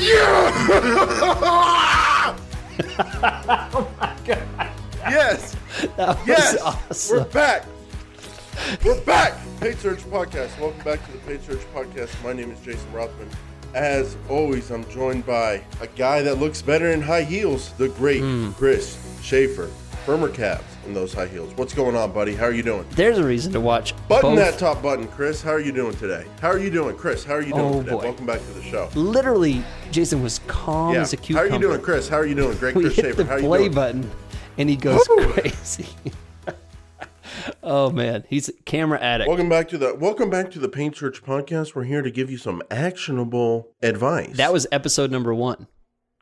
oh my god! Yes, yes, awesome. we're back. We're back. Paid Search Podcast. Welcome back to the Paid Search Podcast. My name is Jason Rothman. As always, I'm joined by a guy that looks better in high heels, the great Hmm. Chris Schaefer. Firmer calves in those high heels. What's going on, buddy? How are you doing? There's a reason to watch. Button both. that top button, Chris. How are you doing today? How are you doing, Chris? How are you doing Oh, today? boy. Welcome back to the show. Literally, Jason was calm Yeah. as a cucumber. How are you doing, Chris? How are you doing? Greg We Chris hit the How play button, and he goes Woo! crazy. oh man, he's a camera addict. Welcome back to the Welcome back to the Paid Search Podcast. We're here to give you some actionable advice. That was episode number one,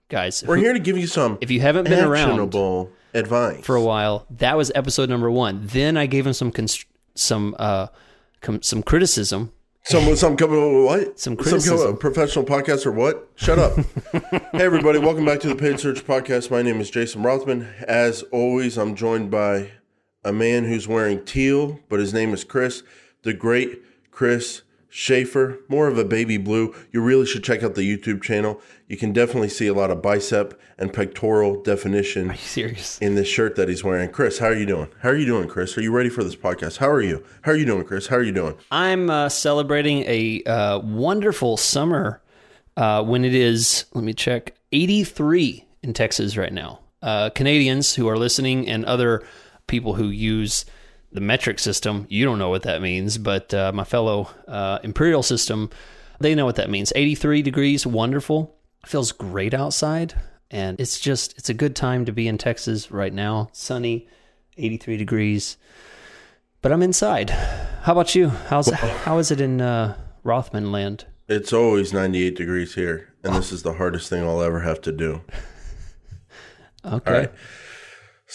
guys. We're here to give you some If you haven't been around actionable advice for a while, that was episode number one. Then I gave him some const- some uh com- some criticism. Some some couple what? Some criticism. professional podcast or what? Shut up. hey everybody, welcome back to the Paid Search Podcast. My name is Jason Rothman. As always, I'm joined by a man who's wearing teal, but his name is Chris, the great Chris Schaefer, more of a baby blue. You really should check out the YouTube channel. You can definitely see a lot of bicep and pectoral definition Are you serious? in this shirt that he's wearing. Chris, how are you doing? How are you doing, Chris? Are you ready for this podcast? How are you? How are you doing, Chris? How are you doing? I'm uh, celebrating a uh, wonderful summer uh, when it is, let me check, 83 in Texas right now. Uh, Canadians who are listening and other people who use the metric system, you don't know what that means, but uh, my fellow uh, imperial system, they know what that means. 83 degrees, wonderful. Feels great outside. And it's just, it's a good time to be in Texas right now. Sunny, 83 degrees but I'm inside. How about you? How's how is it in uh, Rothman land? It's always 98 degrees here, and this is the hardest thing I'll ever have to do. Okay.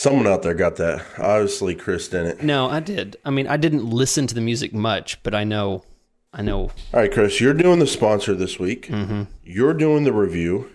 Someone out there got that. Obviously, Chris didn't. No, I did. I mean, I didn't listen to the music much, but I know, I know. All right, Chris, you're doing the sponsor this week. Mm-hmm. You're doing the review.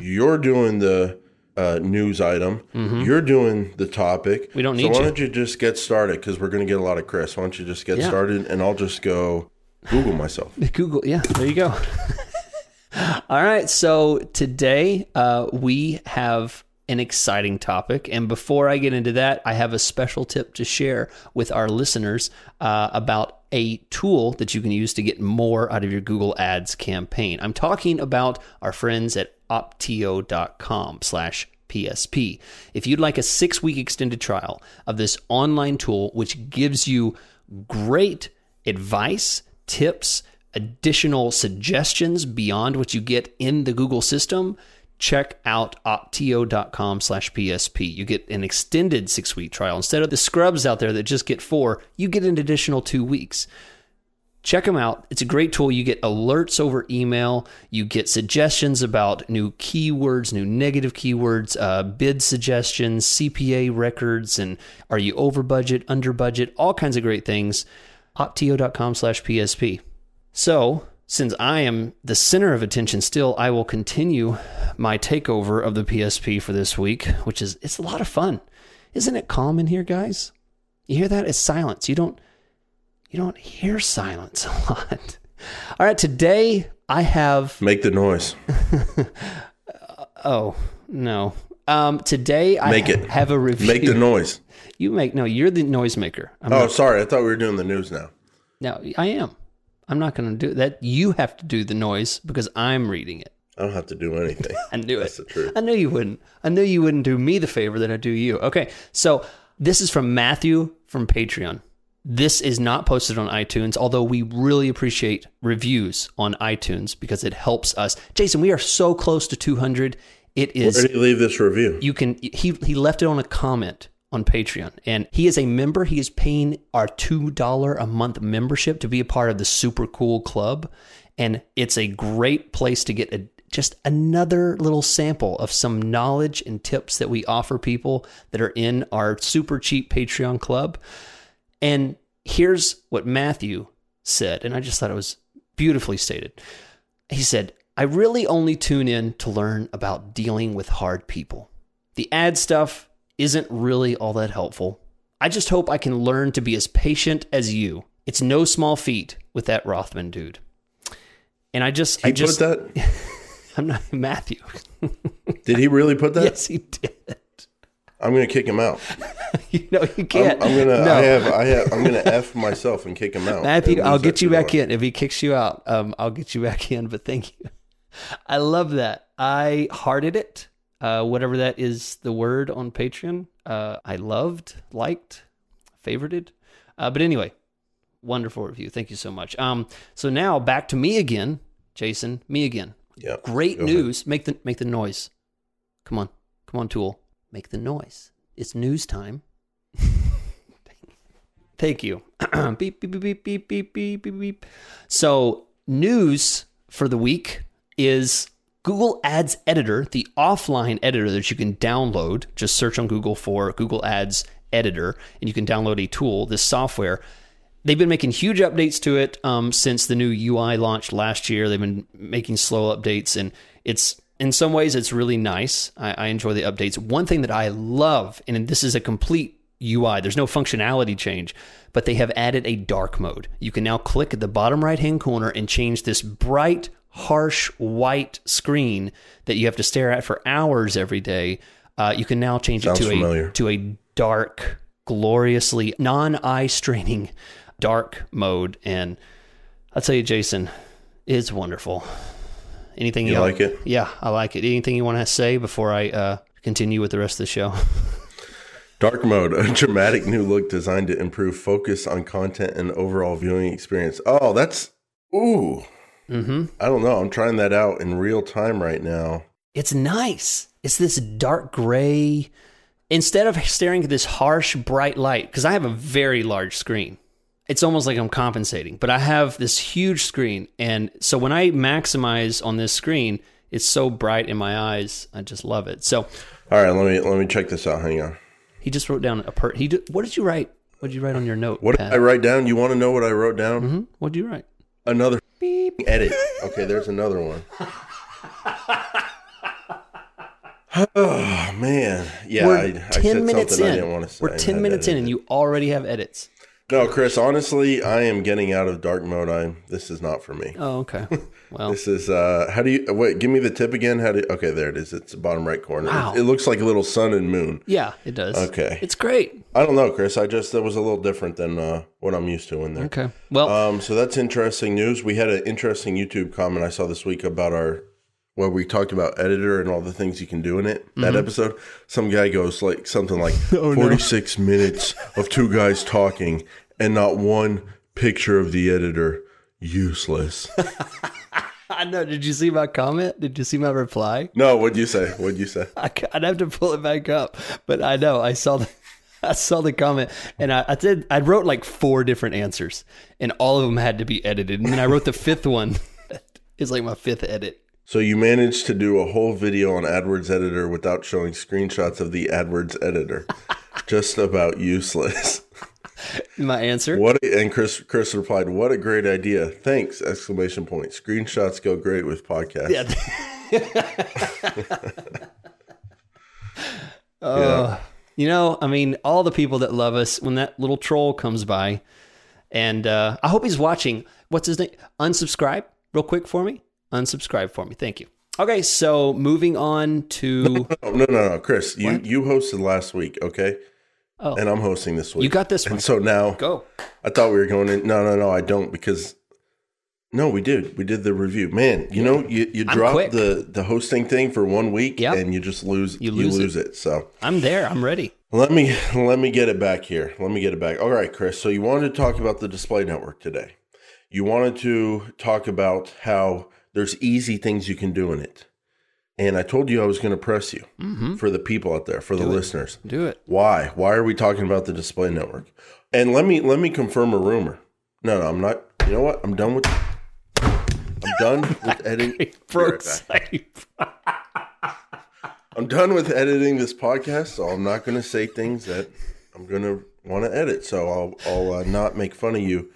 You're doing the uh, news item. You're doing the topic. Mm-hmm. We don't need. So why you. don't you just get started? Because we're going to get a lot of Chris. Why don't you just get Yeah. started, and I'll just go Google myself. Google, yeah, there you go. All right, so today uh, we have an exciting topic, and before I get into that, I have a special tip to share with our listeners uh, about a tool that you can use to get more out of your Google Ads campaign. I'm talking about our friends at opteo.com slash PSP. If you'd like a six week extended trial of this online tool, which gives you great advice, tips, additional suggestions beyond what you get in the Google system, check out opteo.com slash PSP. You get an extended six week trial. Instead of the scrubs out there that just get four, you get an additional two weeks. Check them out. It's a great tool. You get alerts over email. You get suggestions about new keywords, new negative keywords, uh, bid suggestions, CPA records, and are you over budget, under budget, all kinds of great things. Opteo.com slash PSP. So, since I am the center of attention still, I will continue my takeover of the PSP for this week, which is it's a lot of fun. Isn't it calm in here, guys? You hear that? It's silence. You don't you don't hear silence a lot. All right, today I have Make the noise. oh no. Um, today I Make it. have a review. Make the noise. You make no. You're the noisemaker. I'm Oh, not, sorry. I thought we were doing the news now. no, I am. I'm not going to do that. You have to do the noise because I'm reading it. I don't have to do anything. I knew That's it. the truth. I knew you wouldn't. I knew you wouldn't do me the favor that I do you. Okay, so this is from Matthew from Patreon. This is not posted on iTunes, although we really appreciate reviews on iTunes because it helps us. Jason, we are so close to 200. It is Where do you leave this review? you can he he left it on a comment on Patreon. And he is a member. He is paying our $2 a month membership to be a part of the super cool club. And it's a great place to get a just another little sample of some knowledge and tips that we offer people that are in our super cheap Patreon club. And here's what Matthew said and I just thought it was beautifully stated. He said, I really only tune in to learn about dealing with hard people. The ad stuff isn't really all that helpful. I just hope I can learn to be as patient as you. It's no small feat with that Rothman dude. And I just, I just, put that. I'm not Matthew. Did he really put that? yes, he did. I'm gonna kick him out. you know you can't. I'm gonna. No. I have. I have. I'm gonna f myself and kick him out. Matthew, I'll get you back in. If he kicks you out, um, I'll get you back in. But thank you. I love that. I hearted it. Uh, whatever that is, the word on Patreon. Uh, I loved, liked, favorited. Uh, but anyway, wonderful review. Thank you so much. Um, so now back to me again, Jason. Me again. Yeah. Great Go ahead. news. Make the make the noise. Come on, come on, Tool. Make the noise. It's news time. Thank you. beep, beep, beep, beep, beep, beep, beep, beep, beep. So, news for the week is Google Ads Editor, the offline editor that you can download. Just search on Google for Google Ads Editor, and you can download a tool, this software. They've been making huge updates to it um, since the new UI launched last year. They've been making slow updates, and it's in some ways it's really nice. I, I enjoy the updates. One thing that I love, and this is a complete UI. There's no functionality change, but they have added a dark mode. You can now click at the bottom right hand corner and change this bright, harsh white screen that you have to stare at for hours every day. Uh, you can now change Sounds it to familiar. a to a dark, gloriously non eye straining dark mode. And I'll tell you, Jason, it's wonderful. Anything You else? like it? Yeah, I like it. Anything you want to say before I uh, continue with the rest of the show? Dark mode, a dramatic new look designed to improve focus on content and overall viewing experience. Oh, that's ooh. Mm-hmm. I don't know. I'm trying that out in real time right now. It's nice. It's this dark gray. Instead of staring at this harsh, bright light, because I have a very large screen, it's almost like I'm compensating. But I have this huge screen. And so when I maximize on this screen, it's so bright in my eyes. I just love it. So All right, let me let me check this out. Hang on. he just wrote down a per. He did, what did you write? What did you write on your note? What did I write down? You want to know what I wrote down? Mm-hmm. What did you write? Another edit. Okay, there's another one. oh man, yeah. We're I, I ten said minutes something in. I didn't want to say. We're ten minutes in, and you already have edits. No, Chris. Honestly, I am getting out of dark mode. I this is not for me. Oh, okay. Well, This is uh how do you wait? Give me the tip again. How do? Okay, there it is. It's the bottom right corner. Wow. It, it looks like a little sun and moon. yeah, it does. Okay. It's great. I don't know, Chris. I just that was a little different than uh, what I'm used to in there. Okay. Well, Um, so that's interesting news. We had an interesting YouTube comment I saw this week about our where we talked about editor and all the things you can do in it. That mm-hmm. episode, some guy goes like something like 46 minutes of two guys talking and not one picture of the editor. Useless. I know. Did you see my comment? Did you see my reply? no, what'd you say? What'd you say? I, would have to pull it back up, but I know I saw the. I saw the comment and I, I did. I wrote like four different answers, and all of them had to be edited. And then I wrote the fifth one. It's like my fifth edit. So you managed to do a whole video on AdWords editor without showing screenshots of the AdWords editor. Just about useless. My answer. What a, and Chris Chris replied, "What a great idea! Thanks!" Exclamation point. Screenshots go great with podcasts. Yeah. Uh, You know, I mean, all the people that love us when that little troll comes by, and uh, I hope he's watching. What's his name? Unsubscribe real quick for me. Unsubscribe for me. Thank you. Okay, so moving on to Oh, no, no, no, Chris, you you hosted last week, okay? Oh. And I'm hosting this week. you got this one. And so now Go. I thought we were going in. No, no, no, I don't because no, we did. We did the review. Man, you know, you, you I'm drop quick. the the hosting thing for one week Yep. and you just lose You you lose lose, it. So I'm there. I'm ready. Let me let me get it back here. Let me get it back. All right, Chris. So you wanted to talk about the display network today. You wanted to talk about how there's easy things you can do in it. And I told you I was going to press you for the people out there, for the listeners. Do it. Why? Why are we talking about the display network? And let me let me confirm a rumor. No, no, I'm not. You know what? I'm done with I'm done with editing. Be Broke right safe. I'm done with editing this podcast, so I'm not going to say things that I'm going to want to edit. So I'll I'll uh, not make fun of you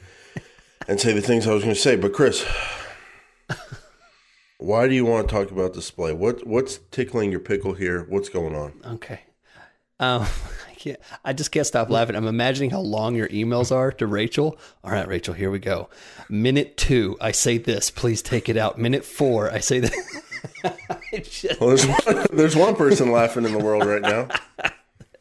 and say the things I was going to say. But Chris, why do you want to talk about display? What what's tickling your pickle here? What's going on? Okay. Um, I can't. I just can't stop laughing. I'm imagining how long your emails are to Rachel. All right, Rachel, here we go. Minute two, I say this. Please take it out. Minute four, I say that. Just- Well, there's one, there's one person laughing in the world right now.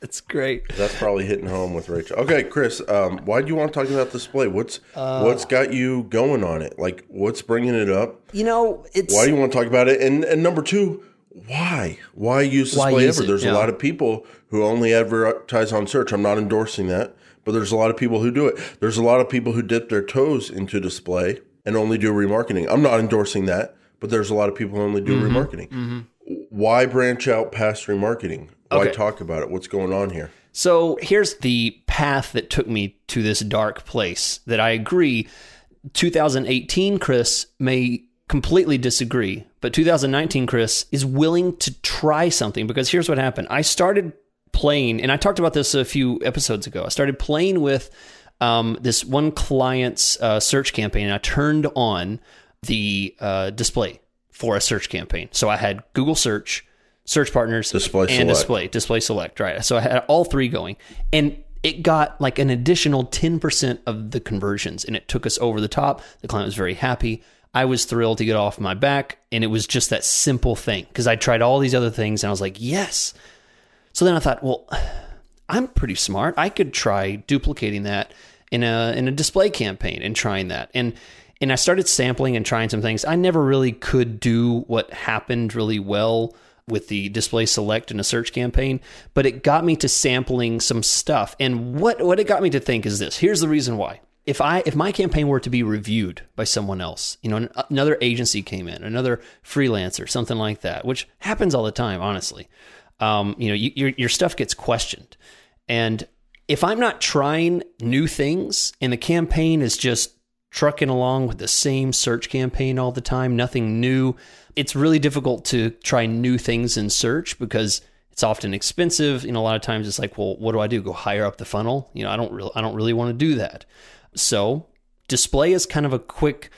That's great. That's probably hitting home with Rachel. Okay, Chris, um, why do you want to talk about display? What's Uh, what's got you going on it? Like, what's bringing it up? You know, it's Why do you want to talk about it? And and number two, why? Why use Why display use ever? it? There's Yeah. a lot of people who only advertise on search. I'm not endorsing that, but there's a lot of people who do it. There's a lot of people who dip their toes into display and only do remarketing. I'm not endorsing that, but there's a lot of people who only do Mm-hmm. remarketing. Why branch out past remarketing? Why Okay. talk about it? What's going on here? So here's the path that took me to this dark place that I agree 2018 Chris may completely disagree, but 2019 Chris is willing to try something because here's what happened. I started playing, and I talked about this a few episodes ago. I started playing with um, this one client's uh, search campaign, and I turned on the uh, display for a search campaign. So I had Google search, search partners, Display and select. display, display select, right? So I had all three going, and it got like an additional 10% of the conversions, and it took us over the top. The client was very happy. I was thrilled to get off my back, and it was just that simple thing because I tried all these other things, and I was like, yes. So then I thought, well, I'm pretty smart. I could try duplicating that in a in a display campaign and trying that. And and I started sampling and trying some things. I never really could do what happened really well with the display select in a search campaign, but it got me to sampling some stuff. And what what it got me to think is this. Here's the reason why. If I if my campaign were to be reviewed by someone else, you know, an- another agency came in, another freelancer, something like that, which happens all the time, honestly um, you know, you, your your stuff gets questioned, and if I'm not trying new things and the campaign is just trucking along with the same search campaign all the time, nothing new, it's really difficult to try new things in search because it's often expensive. You know, a lot of times it's like, well, what do I do? Go higher up the funnel? You know, I don't really, I don't really want to do that. So display is kind of a quick,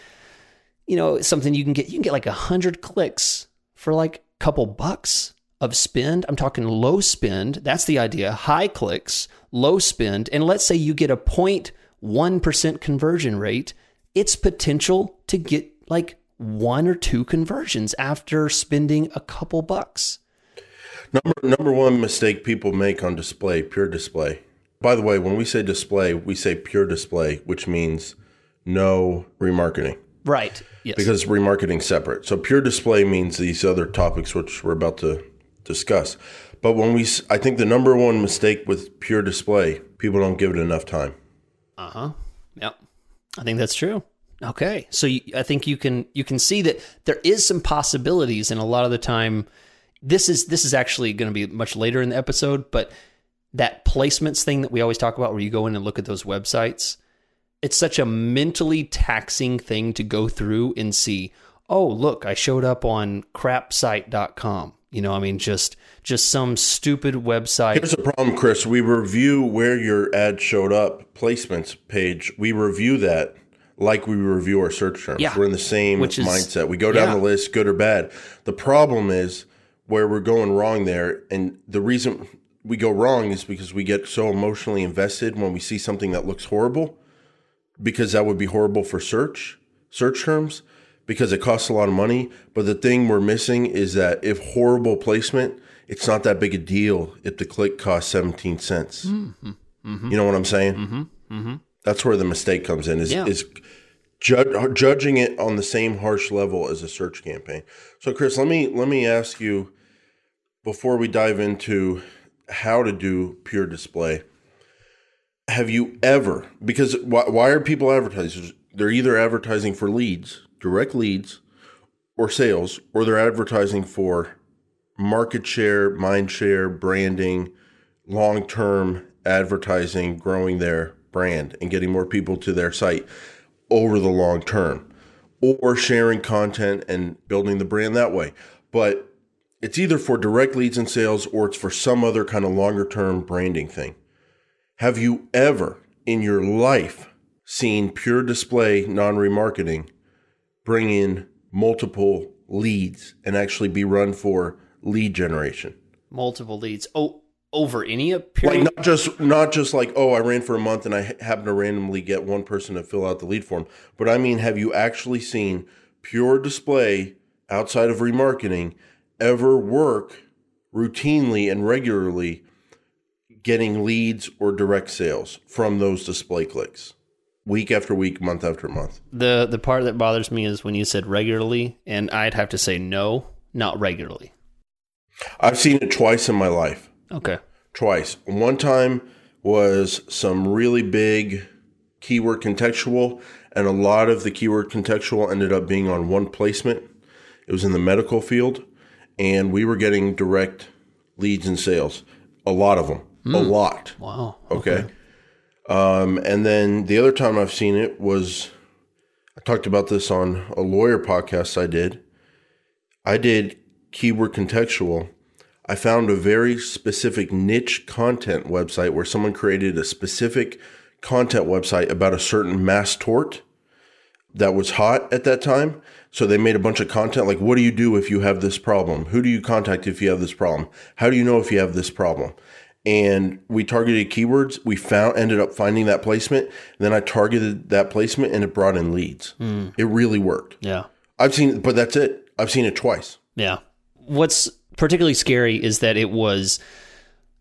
you know, something you can get. You can get like a hundred clicks for like a couple bucks of spend. I'm talking low spend. That's the idea. High clicks, low spend. And let's say you get a 0.1% conversion rate, it's potential to get like one or two conversions after spending a couple bucks. Number number one mistake people make on display, pure display. By the way, when we say display, we say pure display, which means no remarketing Right. Yes. because remarketing separate. So pure display means these other topics which we're about to discuss. But when we, I think the number one mistake with pure display, people don't give it enough time. Uh huh. Yep. I think that's true. Okay, so you, I think you can you can see that there is some possibilities, and a lot of the time, this is this is actually going to be much later in the episode, but that placements thing that we always talk about, where you go in and look at those websites, it's such a mentally taxing thing to go through and see. Oh, look, I showed up on crapsite.com. You know, I mean, just just some stupid website. Here's the problem, Chris. We review where your ad showed up, placements page. We review that like we review our search terms. Yeah. We're in the same Which is- mindset. We go down yeah. the list, good or bad. The problem is where we're going wrong there. And the reason we go wrong is because we get so emotionally invested when we see something that looks horrible, because that would be horrible for search, search terms, because it costs a lot of money. But the thing we're missing is that if horrible placement, it's not that big a deal if the click costs 17 cents. Mm-hmm. mm-hmm. You know what I'm saying? Mm-hmm. Mm-hmm. That's where the mistake comes in is, Yeah. is ju- judging it on the same harsh level as a search campaign. So Chris, let me let me ask you before we dive into how to do pure display. Have you ever because why, why are people advertisers? They're either advertising for leads, direct leads, or sales, or they're advertising for market share, mind share, branding, long term advertising, growing their brand and getting more people to their site over the long term, or sharing content and building the brand that way. But it's either for direct leads and sales or it's for some other kind of longer term branding thing. Have you ever in your life seen pure display non remarketing bring in multiple leads and actually be run for lead generation? multiple leads. Oh, over any Like period. not just not just like oh I ran for a month and I ha- happen to randomly get one person to fill out the lead form, but I mean have you actually seen pure display outside of remarketing ever work routinely and regularly getting leads or direct sales from those display clicks week after week, month after month? The the part that bothers me is when you said regularly, and I'd have to say no, not regularly. I've seen it twice in my life. Okay. Twice. One time was some really big keyword contextual, and a lot of the keyword contextual ended up being on one placement. It was in the medical field, and we were getting direct leads and sales. A lot of them. A lot. Wow. Okay. Um, and then the other time I've seen it was I talked about this on a lawyer podcast I did. I did keyword contextual. I found a very specific niche content website where someone created a specific content website about a certain mass tort that was hot at that time. So they made a bunch of content like, what do you do if you have this problem? Who do you contact if you have this problem? How do you know if you have this problem? And we targeted keywords. We found, ended up finding that placement. Then I targeted that placement and it brought in leads. Hmm. It really worked. Yeah. I've seen, but that's it. I've seen it twice. Yeah. What's particularly scary is that it was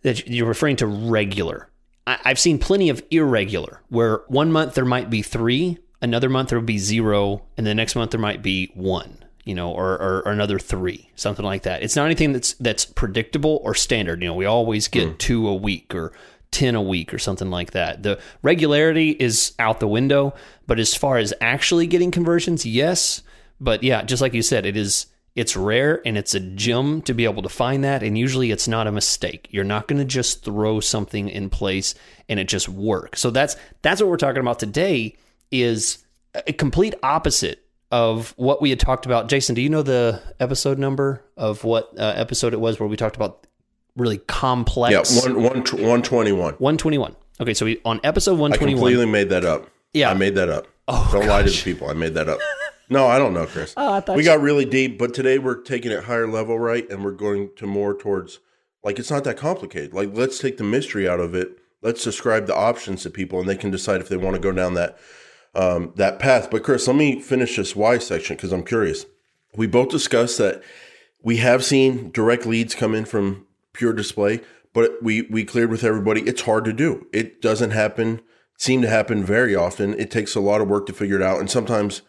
that you're referring to regular. I, I've seen plenty of irregular where one month there might be three, another month there would be zero, and the next month there might be one, you know, or, or, or another three, something like that. It's not anything that's that's predictable or standard. You know, we always get hmm. two a week or 10 a week or something like that. The regularity is out the window, but as far as actually getting conversions, yes. But yeah, just like you said, it is it's rare and it's a gem to be able to find that and usually it's not a mistake. You're not going to just throw something in place and it just works. So that's that's what we're talking about today is a complete opposite of what we had talked about. Jason, do you know the episode number of what uh, episode it was where we talked about really complex Yeah, one, one, 121. 121. Okay, so we, on episode 121. I 121. completely made that up. Yeah. I made that up. Don't lie to the people. I made that up. No, I don't know, Chris. Oh, I thought we you- got really deep, but today we're taking it higher level, right? And we're going to more towards like it's not that complicated. Like let's take the mystery out of it. Let's describe the options to people, and they can decide if they want to go down that um, that path. But Chris, let me finish this why section because I'm curious. We both discussed that we have seen direct leads come in from pure display, but we we cleared with everybody. It's hard to do. It doesn't happen. Seem to happen very often. It takes a lot of work to figure it out, and sometimes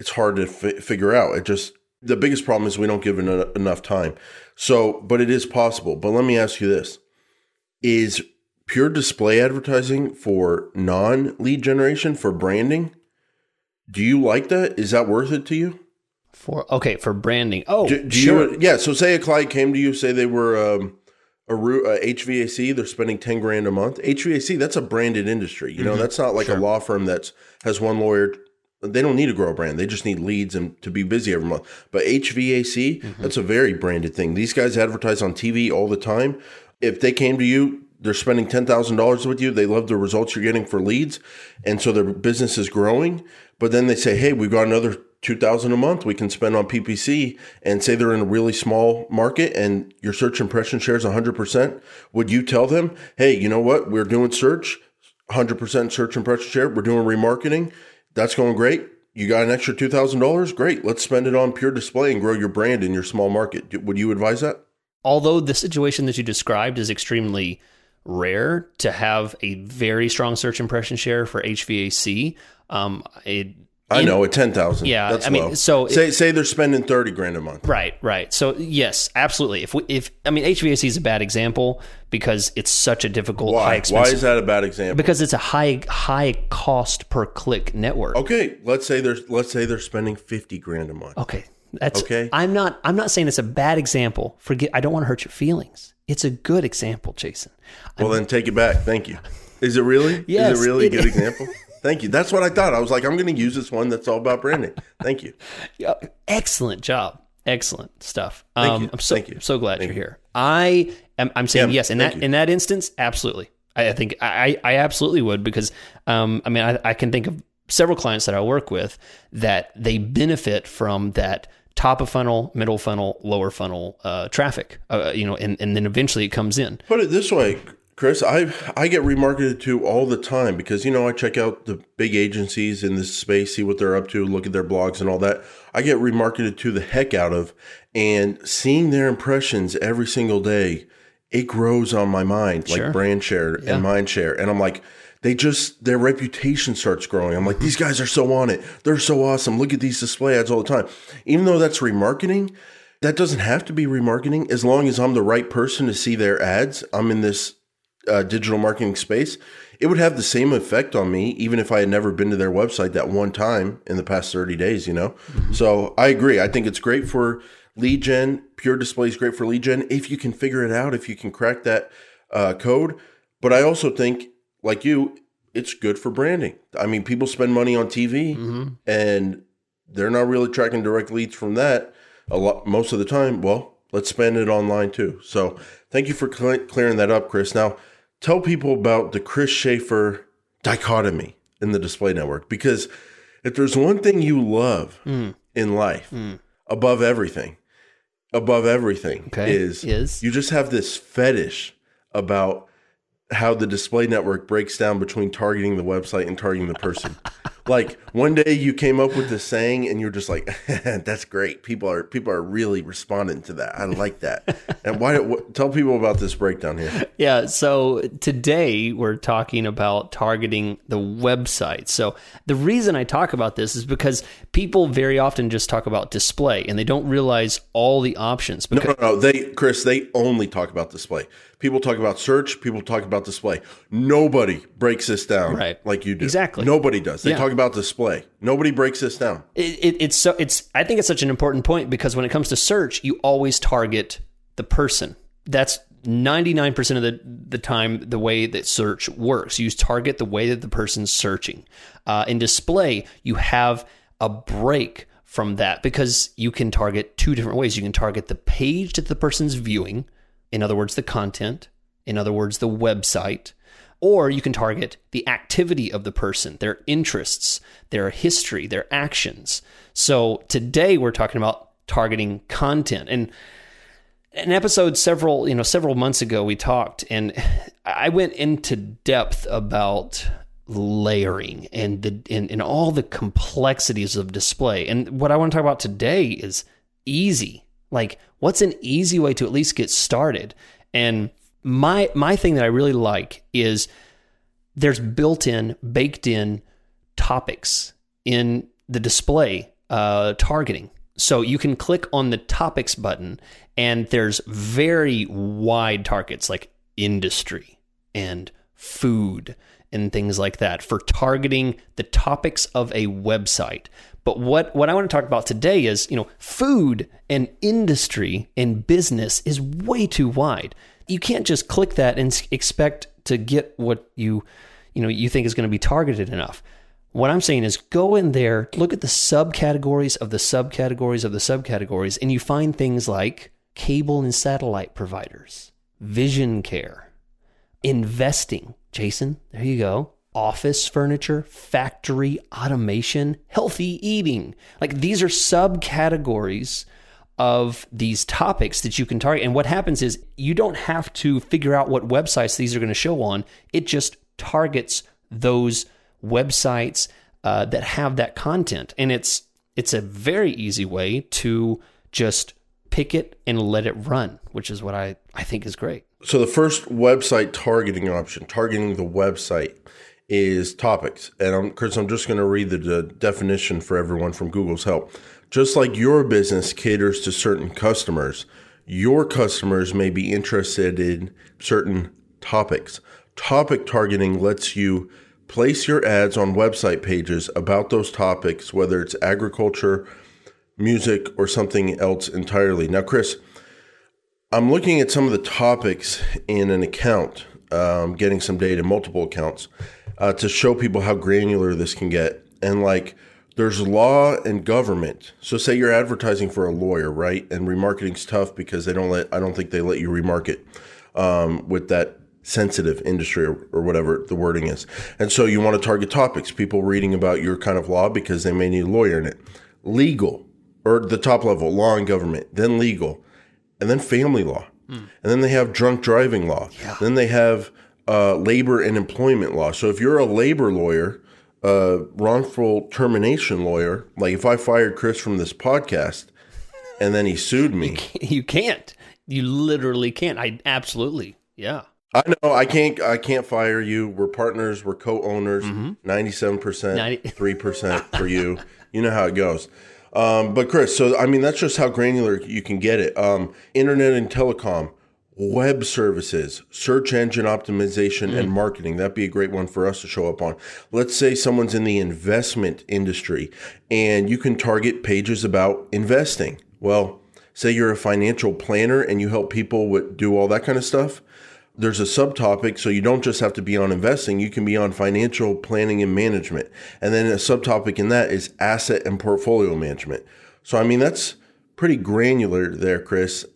it's hard to fi- figure out. It just the biggest problem is we don't give it enough time. So, but it is possible. But let me ask you this: Is pure display advertising for non-lead generation for branding? Do you like that? Is that worth it to you? for okay for branding. Oh, Do, do sure. you? Yeah. So, say a client came to you, say they were um, a, a HVAC, they're spending ten grand a month. HVAC, that's a branded industry. You know, that's not like a law firm that's has one lawyer. They don't need to grow a brand. They just need leads and to be busy every month. But HVAC, mm-hmm. that's a very branded thing. These guys advertise on TV all the time. If they came to you, they're spending ten thousand dollars with you. They love the results you're getting for leads, and so their business is growing. But then they say, "Hey, we've got another two thousand a month we can spend on PPC." And say they're in a really small market, and your search impression share is hundred percent. Would you tell them, "Hey, you know what? We're doing search, hundred percent search impression share. We're doing remarketing. That's going great." You got an extra two thousand dollars? Great. Let's spend it on pure display and grow your brand in your small market. Would you advise that? Although the situation that you described is extremely rare to have a very strong search impression share for HVAC, um, it, I know at ten thousand. Yeah, that's I mean, low. so- say say they're spending thirty grand a month. Right, right. So yes, absolutely. If we, if I mean HVAC is a bad example because it's such a difficult, high Why? expense. Why is that a bad example? because it's a high high cost per click network. okay, let's say there's let's say they're spending fifty grand a month. Okay. That's Okay. I'm not I'm not saying it's a bad example. Forget I don't want to hurt your feelings. It's a good example, Jason. Well, then take it back. Thank you. Is it really? Yes, Is it really it a good example? Thank you. That's what I thought. I was like, I'm going to use this one that's all about branding. Thank you. Yeah, excellent job. Excellent stuff. Thank um, you. I'm so Thank you. so glad you're here. I am I'm saying Yeah, yes in that you. in that instance, absolutely. I, I think I, I absolutely would because um, I mean I, I can think of several clients that I work with that they benefit from that top of funnel, middle funnel, lower funnel uh, traffic. Uh, you know, and, and then eventually it comes in. Put it this way, Chris, I I get remarketed to all the time because you know I check out the big agencies in this space, see what they're up to, look at their blogs and all that. I get remarketed to the heck out of, and seeing their impressions every single day, it grows on my mind Sure. like brand share Yeah. and mind share, and I'm like. They just their reputation starts growing. I'm like, these guys are so on it. They're so awesome. Look at these display ads all the time. Even though that's remarketing, that doesn't have to be remarketing as long as I'm the right person to see their ads. I'm in this uh, digital marketing space. It would have the same effect on me, even if I had never been to their website that one time in the past 30 days, you know? So I agree. I think it's great for lead gen. Pure display is great for lead gen if you can figure it out, if you can crack that uh, code. But I also think, like you, it's good for branding. I mean, people spend money on TV and they're not really tracking direct leads from that a lot most of the time. Well, let's spend it online too. So thank you for cle clearing that up, Chris. Now tell people about the Chris Schaefer dichotomy in the display network because if there's one thing you love hmm. in life hmm. above everything, above everything Okay. is Is? you just have this fetish about how the display network breaks down between targeting the website and targeting the person. Like one day you came up with this saying and you're just like, "That's great. People are people are really responding to that. I like that." and why? What, tell people about this breakdown here. Yeah, so today we're talking about targeting the website. So the reason I talk about this is because people very often just talk about display and they don't realize all the options. No, no, no. They, Chris, they only talk about display. People talk about search. People talk about display. Nobody breaks this down Right. like you do. Exactly. Nobody does. They Yeah. talk about display. Nobody breaks this down. it, it, it's so it's I think it's such an important point because when it comes to search, you always target the person. That's 99% of the, the time the way that search works. You target the way that the person's searching. Uh, in display, you have a break from that because you can target two different ways. You can target the page that the person's viewing, in other words, the content, in other words, the website, or you can target the activity of the person, their interests, their history, their actions. So today we're talking about targeting content. And an episode several, you know, several months ago we talked and I went into depth about layering and the and, and all the complexities of display. And what I want to talk about today is easy. Like what's an easy way to at least get started? And my my thing that I really like is there's built-in, baked-in topics in the display uh, targeting. So you can click on the topics button, and there's very wide targets like industry and food and things like that for targeting the topics of a website. But what, what I want to talk about today is, you know, food and industry and business is way too wide. You can't just click that and expect to get what you, you know, you think is going to be targeted enough. What I'm saying is go in there, look at the subcategories of the subcategories of the subcategories, and you find things like cable and satellite providers, vision care, investing. Jason, there you go. Office furniture, factory automation, healthy eating. Like these are subcategories of these topics that you can target. And what happens is you don't have to figure out what websites these are going to show on. It just targets those websites uh, that have that content, and it's it's a very easy way to just pick it and let it run, which is what I I think is great. So the first website targeting option, targeting the website, is topics. And I'm, Chris, I'm just going to read the, the definition for everyone from Google's help. Just like your business caters to certain customers, your customers may be interested in certain topics. Topic targeting lets you place your ads on website pages about those topics, whether it's agriculture, music, or something else entirely. Now, Chris, I'm looking at some of the topics in an account, um, getting some data, multiple accounts, uh, to show people how granular this can get. And like, there's law and government. So, say you're advertising for a lawyer, right? And remarketing's tough because they don't let. I don't think they let you remarket um, with that sensitive industry or, or whatever the wording is. And so, you want to target topics, people reading about your kind of law because they may need a lawyer in it. Legal or the top level, law and government, then legal and then family law. And then they have drunk driving law. Then they have uh, labor and employment law. So if you're a labor lawyer, a wrongful termination lawyer, like if I fired Chris from this podcast and then he sued me, You can't. You literally can't. I absolutely. Yeah. I know I can't. I can't fire you. We're partners. We're co-owners. Ninety-seven percent, Ninety- three percent for you. You know how it goes. Um, but Chris, so I mean, that's just how granular you can get it. Um, internet and telecom, web services, search engine optimization, and mm. marketing. That'd be a great one for us to show up on. Let's say someone's in the investment industry, and you can target pages about investing. Well, say you're a financial planner and you help people with, do all that kind of stuff there's a subtopic so you don't just have to be on investing you can be on financial planning and management and then a subtopic in that is asset and portfolio management so i mean that's pretty granular there chris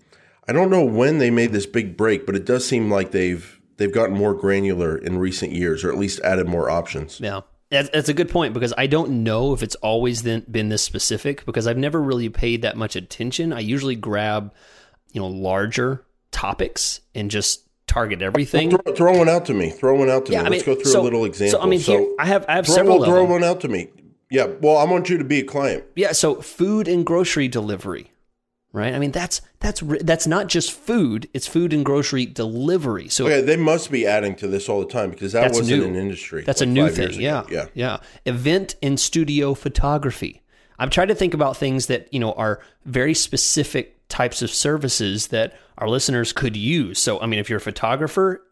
i don't know when they made this big break but it does seem like they've they've gotten more granular in recent years or at least added more options. Yeah. That's, that's a good point because I don't know if it's always been this specific because I've never really paid that much attention. I usually grab, you know, larger topics and just target everything. throw, throw one out to me. Throw one out to Yeah, me. I let's go through so- a little example So I mean, here I have I have throw, several well, throw one out to me. Yeah well i want you to be a client. Yeah, so food and grocery delivery, right? I mean, that's that's that's not just food; it's food and grocery delivery. So Okay, they must be adding to this all the time because that wasn't new. an industry. That's like a new thing. Yeah. yeah. Yeah. Event and studio photography. I'm trying to think about things that, you know, are very specific types of services that our listeners could use. So, I mean, if you're a photographer,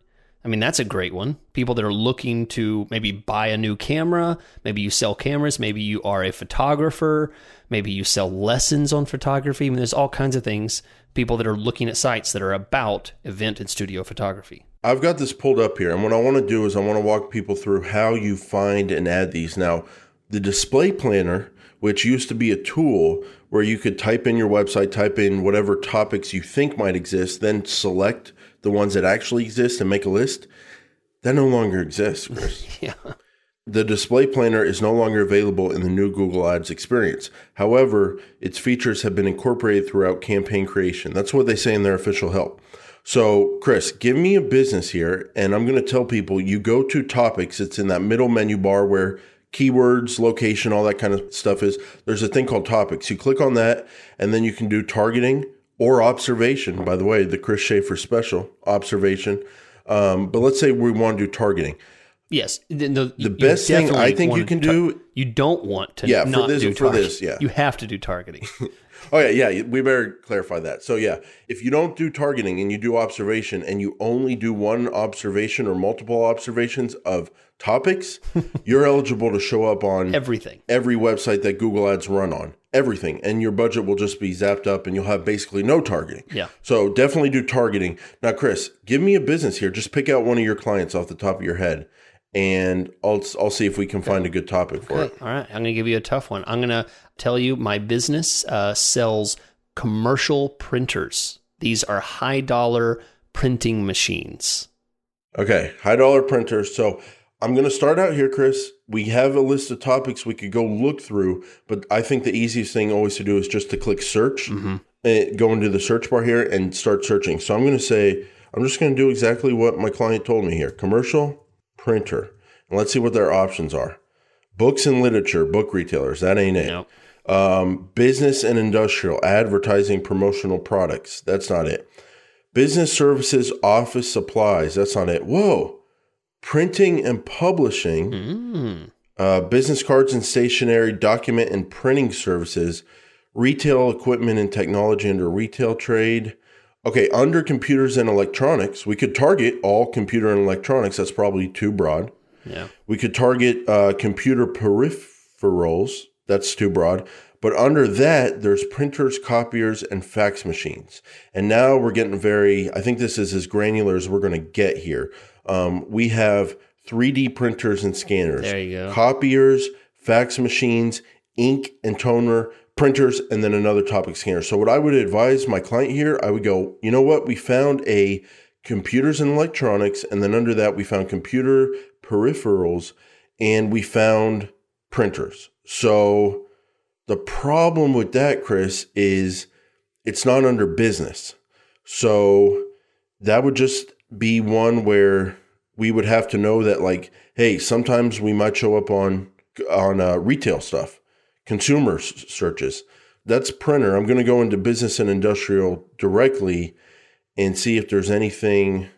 I mean, that's a great one. People that are looking to maybe buy a new camera, maybe you sell cameras, maybe you are a photographer, maybe you sell lessons on photography. I mean, there's all kinds of things. People that are looking at sites that are about event and studio photography. I've got this pulled up here, and what I want to do is I want to walk people through how you find and add these. Now, the display planner, which used to be a tool where you could type in your website, type in whatever topics you think might exist, then select the ones that actually exist and make a list, that no longer exists, Chris. Yeah. The display planner is no longer available in the new Google Ads experience. However, its features have been incorporated throughout campaign creation. That's what they say in their official help. So, Chris, give me a business here, and I'm going to tell people you go to topics. It's in that middle menu bar where keywords, location, all that kind of stuff is. There's a thing called topics. You click on that, and then you can do targeting or observation. By the way, the Chris Schaefer special observation. Um, but let's say we want to do targeting. Yes, the, the, best thing I think you can do you don't want to Yeah, for this- do for this, yeah. you have to do targeting. Oh yeah, yeah. We better clarify that. So yeah, if you don't do targeting and you do observation, and you only do one observation or multiple observations of topics, you're eligible to show up on Everything. every website that Google Ads run on. Everything, and your budget will just be zapped up, and you'll have basically no targeting. Yeah. So definitely do targeting. Now, Chris, give me a business here. Just pick out one of your clients off the top of your head, and I'll I'll see if we can find a good topic for it. All right. I'm going to give you a tough one. I'm going to tell you my business uh, sells commercial printers. These are high dollar printing machines. Okay, high dollar printers. So I'm going to start out here, Chris. We have a list of topics we could go look through, but I think the easiest thing always to do is just to click search, Mm-hmm. eh, go into the search bar here and start searching. So I'm going to say, I'm just going to do exactly what my client told me here commercial printer. And let's see what their options are. Books and literature, book retailers, that ain't it. Nope. Um, business and industrial, advertising, promotional products. That's not it. Business services, office supplies. That's not it. Whoa. Printing and publishing, Mm. uh, business cards and stationery, document and printing services, retail equipment and technology under retail trade. Okay, under computers and electronics, we could target all computer and electronics. That's probably too broad. Yeah. We could target uh, computer peripherals. That's too broad. But under that, there's printers, copiers, and fax machines. And now we're getting very, I think this is as granular as we're going to get here. Um, we have 3D printers and scanners, There you go. copiers, fax machines, ink and toner, printers, and then another topic scanner. So, what I would advise my client here, I would go, you know what? We found a computers and electronics, and then under that, we found computer peripherals and we found printers. So, the problem with that, Chris, is it's not under business. So, that would just be one where we would have to know that like, hey, sometimes we might show up on on uh, retail stuff, consumer s- searches. That's printer. I'm going to go into business and industrial directly and see if there's anything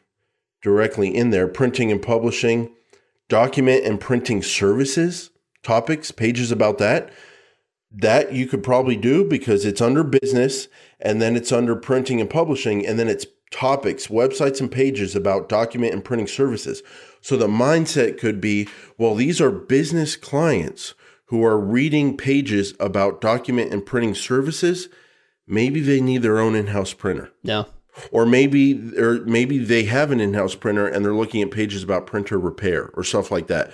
directly in there. Printing and publishing, document and printing services, topics, pages about that. That you could probably do because it's under business and then it's under printing and publishing and then it's topics, websites, and pages about document and printing services. So the mindset could be well, these are business clients who are reading pages about document and printing services. Maybe they need their own in house printer. No. Or maybe or maybe they have an in-house printer and they're looking at pages about printer repair or stuff like that.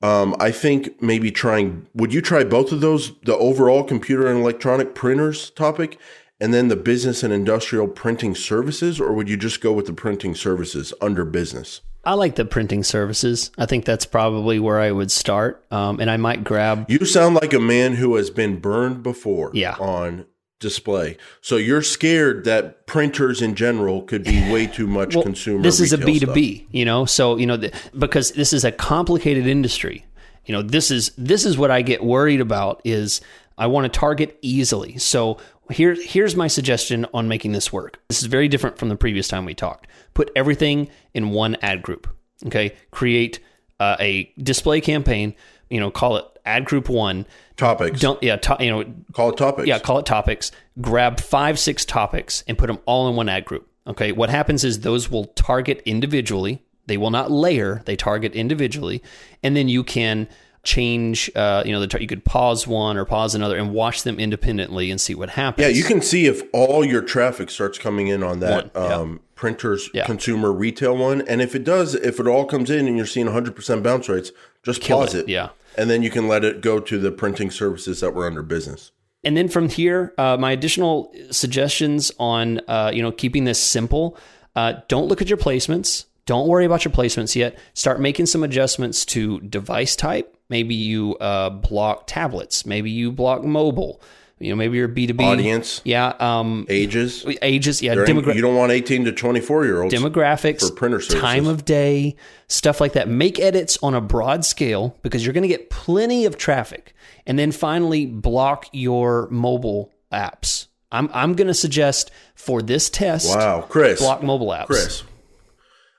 Um, I think maybe trying. Would you try both of those? The overall computer and electronic printers topic, and then the business and industrial printing services, or would you just go with the printing services under business? I like the printing services. I think that's probably where I would start. Um, and I might grab. You sound like a man who has been burned before. Yeah. On display, so you're scared that printers in general could be way too much Well, consumer. This is a retail B2B, stuff. you know, so, you know, th- because this is a complicated industry. You know, this is this is what I get worried about is I want to target easily. So here here's my suggestion on making this work. This is very different from the previous time we talked. Put everything in one ad group. Okay? Create uh, a display campaign, you know, call it ad group 1. topics. Don't yeah, to, you know, call it topics. yeah, call it topics. Grab five, six topics and put them all in one ad group. Okay. What happens is those will target individually. They will not layer. They target individually, and then you can change. Uh, you know, the you could pause one or pause another and watch them independently and see what happens. Yeah, you can see if all your traffic starts coming in on that One, yeah. um, printers Yeah. consumer retail one, and if it does, if it all comes in and you're seeing 100% bounce rates, just pause it, it. yeah. and then you can let it go to the printing services that were under business. And then from here, uh, my additional suggestions on uh, you know keeping this simple. Uh, don't look at your placements. Don't worry about your placements yet. Start making some adjustments to device type. Maybe you uh, block tablets. Maybe you block mobile. You know, maybe you're B two B Audience, Yeah, um, ages. ages. Yeah, demogra- you don't want 18 to 24 year olds. demographics, for printer services. time of day, stuff like that. Make edits on a broad scale because you're going to get plenty of traffic. And then finally, block your mobile apps. I'm, I'm going to suggest for this test, wow, Chris. block mobile apps. Chris,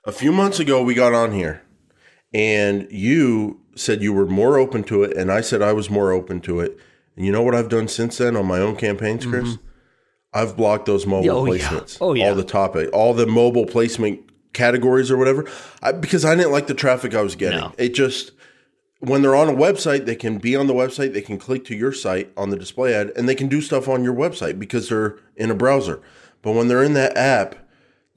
a few months ago we got on here and you said you were more open to it, and I said I was more open to it. And you know what I've done since then on my own campaigns, Chris? Mm-hmm. I've blocked those mobile Oh, yeah. placements. Oh, yeah. All the topic, all the mobile placement categories or whatever, I, because I didn't like the traffic I was getting. No. It just, when they're on a website, they can be on the website, they can click to your site on the display ad, and they can do stuff on your website because they're in a browser. But when they're in that app,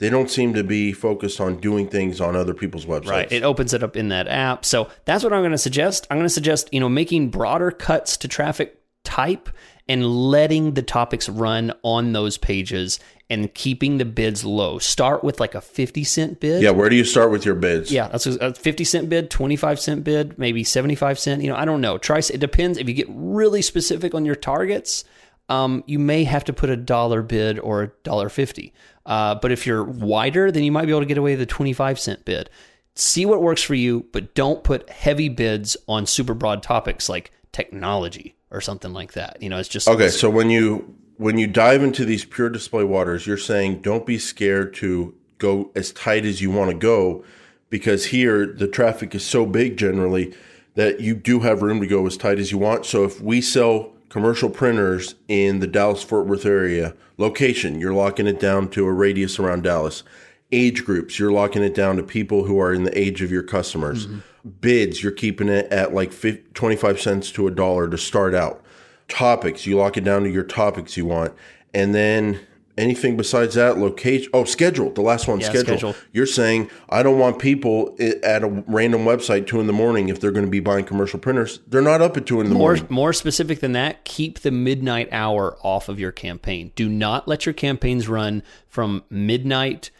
they don't seem to be focused on doing things on other people's websites. Right. It opens it up in that app. So that's what I'm going to suggest. I'm going to suggest, you know, making broader cuts to traffic type and letting the topics run on those pages and keeping the bids low. Start with like a 50 cent bid. yeah, where do you start with your bids? Yeah, that's a 50 cent bid, 25 cent bid, maybe 75 cent. You know, I don't know. Try it depends if you get really specific on your targets, um, you may have to put a dollar bid or a dollar 50. Uh, but if you're wider, then you might be able to get away with a 25 cent bid. See what works for you, but don't put heavy bids on super broad topics like technology or something like that. You know, it's just Okay, so when you when you dive into these pure display waters, you're saying don't be scared to go as tight as you want to go because here the traffic is so big generally that you do have room to go as tight as you want. So if we sell commercial printers in the Dallas Fort Worth area, location, you're locking it down to a radius around Dallas. Age groups, you're locking it down to people who are in the age of your customers. Mm-hmm. Bids, you're keeping it at like 50, 25 cents to a dollar to start out topics. You lock it down to your topics you want, and then anything besides that, location. Oh, schedule. The last one, Yeah, schedule. schedule. You're saying I don't want people at a random website two in the morning if they're going to be buying commercial printers. They're not up at two in the More, morning. more specific than that, keep the midnight hour off of your campaign. Do not let your campaigns run from midnight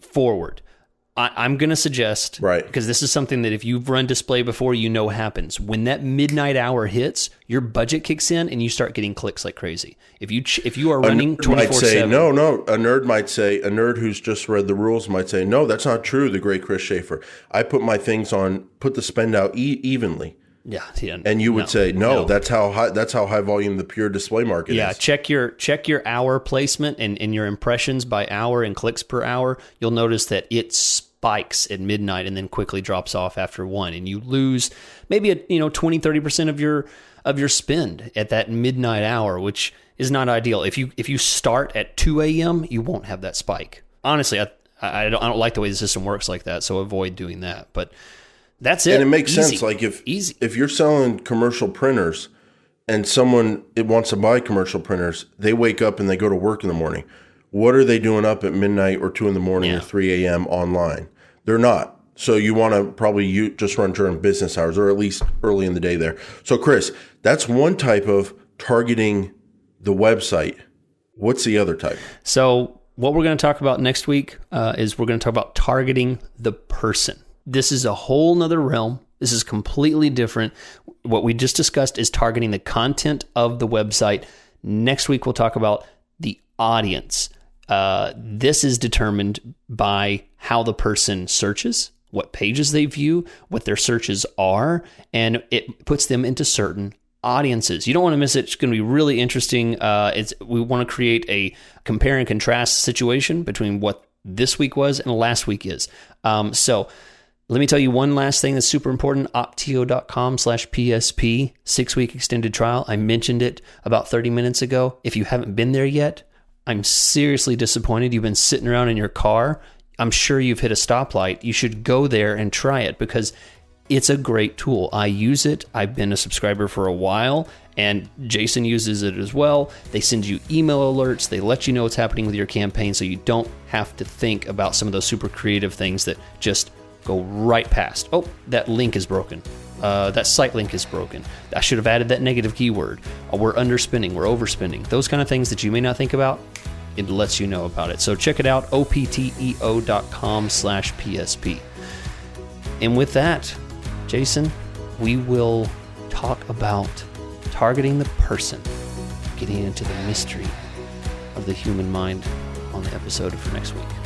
forward. I, I'm going to suggest, Right. Because this is something that if you've run display before, you know happens. When that midnight hour hits, your budget kicks in and you start getting clicks like crazy. If you ch- if you are running twenty four twenty might say seven, no, no. A nerd might say a nerd who's just read the rules might say no. That's not true. The great Chris Schafer. I put my things on, put the spend out e- evenly, yeah, yeah, and you would no, say no, no. That's how high. That's how high volume the pure display market Yeah, is. check your check your hour placement and, and your impressions by hour and clicks per hour. You'll notice that it spikes at midnight and then quickly drops off after one, and you lose maybe a you know 20 30 percent of your of your spend at that midnight hour, which is not ideal. If you if you start at two a.m., you won't have that spike. Honestly, I I don't, I don't like the way the system works like that, so avoid doing that. But that's it. and it makes Easy. sense. Like if Easy. if you're selling commercial printers, and someone it wants to buy commercial printers, they wake up and they go to work in the morning. What are they doing up at midnight or two in the morning Yeah. or three a.m. online? They're not. So you want to probably you just run during business hours or at least early in the day there. So Chris, that's one type of targeting the website. What's the other type? So, what we're going to talk about next week uh, is we're going to talk about targeting the person. This is a whole nother realm. This is completely different. What we just discussed is targeting the content of the website. Next week, we'll talk about the audience. Uh, this is determined by how the person searches, what pages they view, what their searches are, and it puts them into certain audiences. You don't want to miss it. It's going to be really interesting. Uh, it's we want to create a compare and contrast situation between what this week was and last week is. Um, so let me tell you one last thing that's super important. Opteo.com slash PSP, six week extended trial. I mentioned it about 30 minutes ago. If you haven't been there yet, I'm seriously disappointed. You've been sitting around in your car. I'm sure you've hit a stoplight. You should go there and try it because it's a great tool. I use it. I've been a subscriber for a while, and Jason uses it as well. They send you email alerts, they let you know what's happening with your campaign so you don't have to think about some of those super creative things that just go right past. Oh, that link is broken. Uh, that site link is broken. I should have added that negative keyword. Uh, we're underspending, we're overspending. Those kind of things that you may not think about, it lets you know about it. So check it out, opteo.com slash PSP. And with that, Jason, we will talk about targeting the person, getting into the mystery of the human mind on the episode for next week.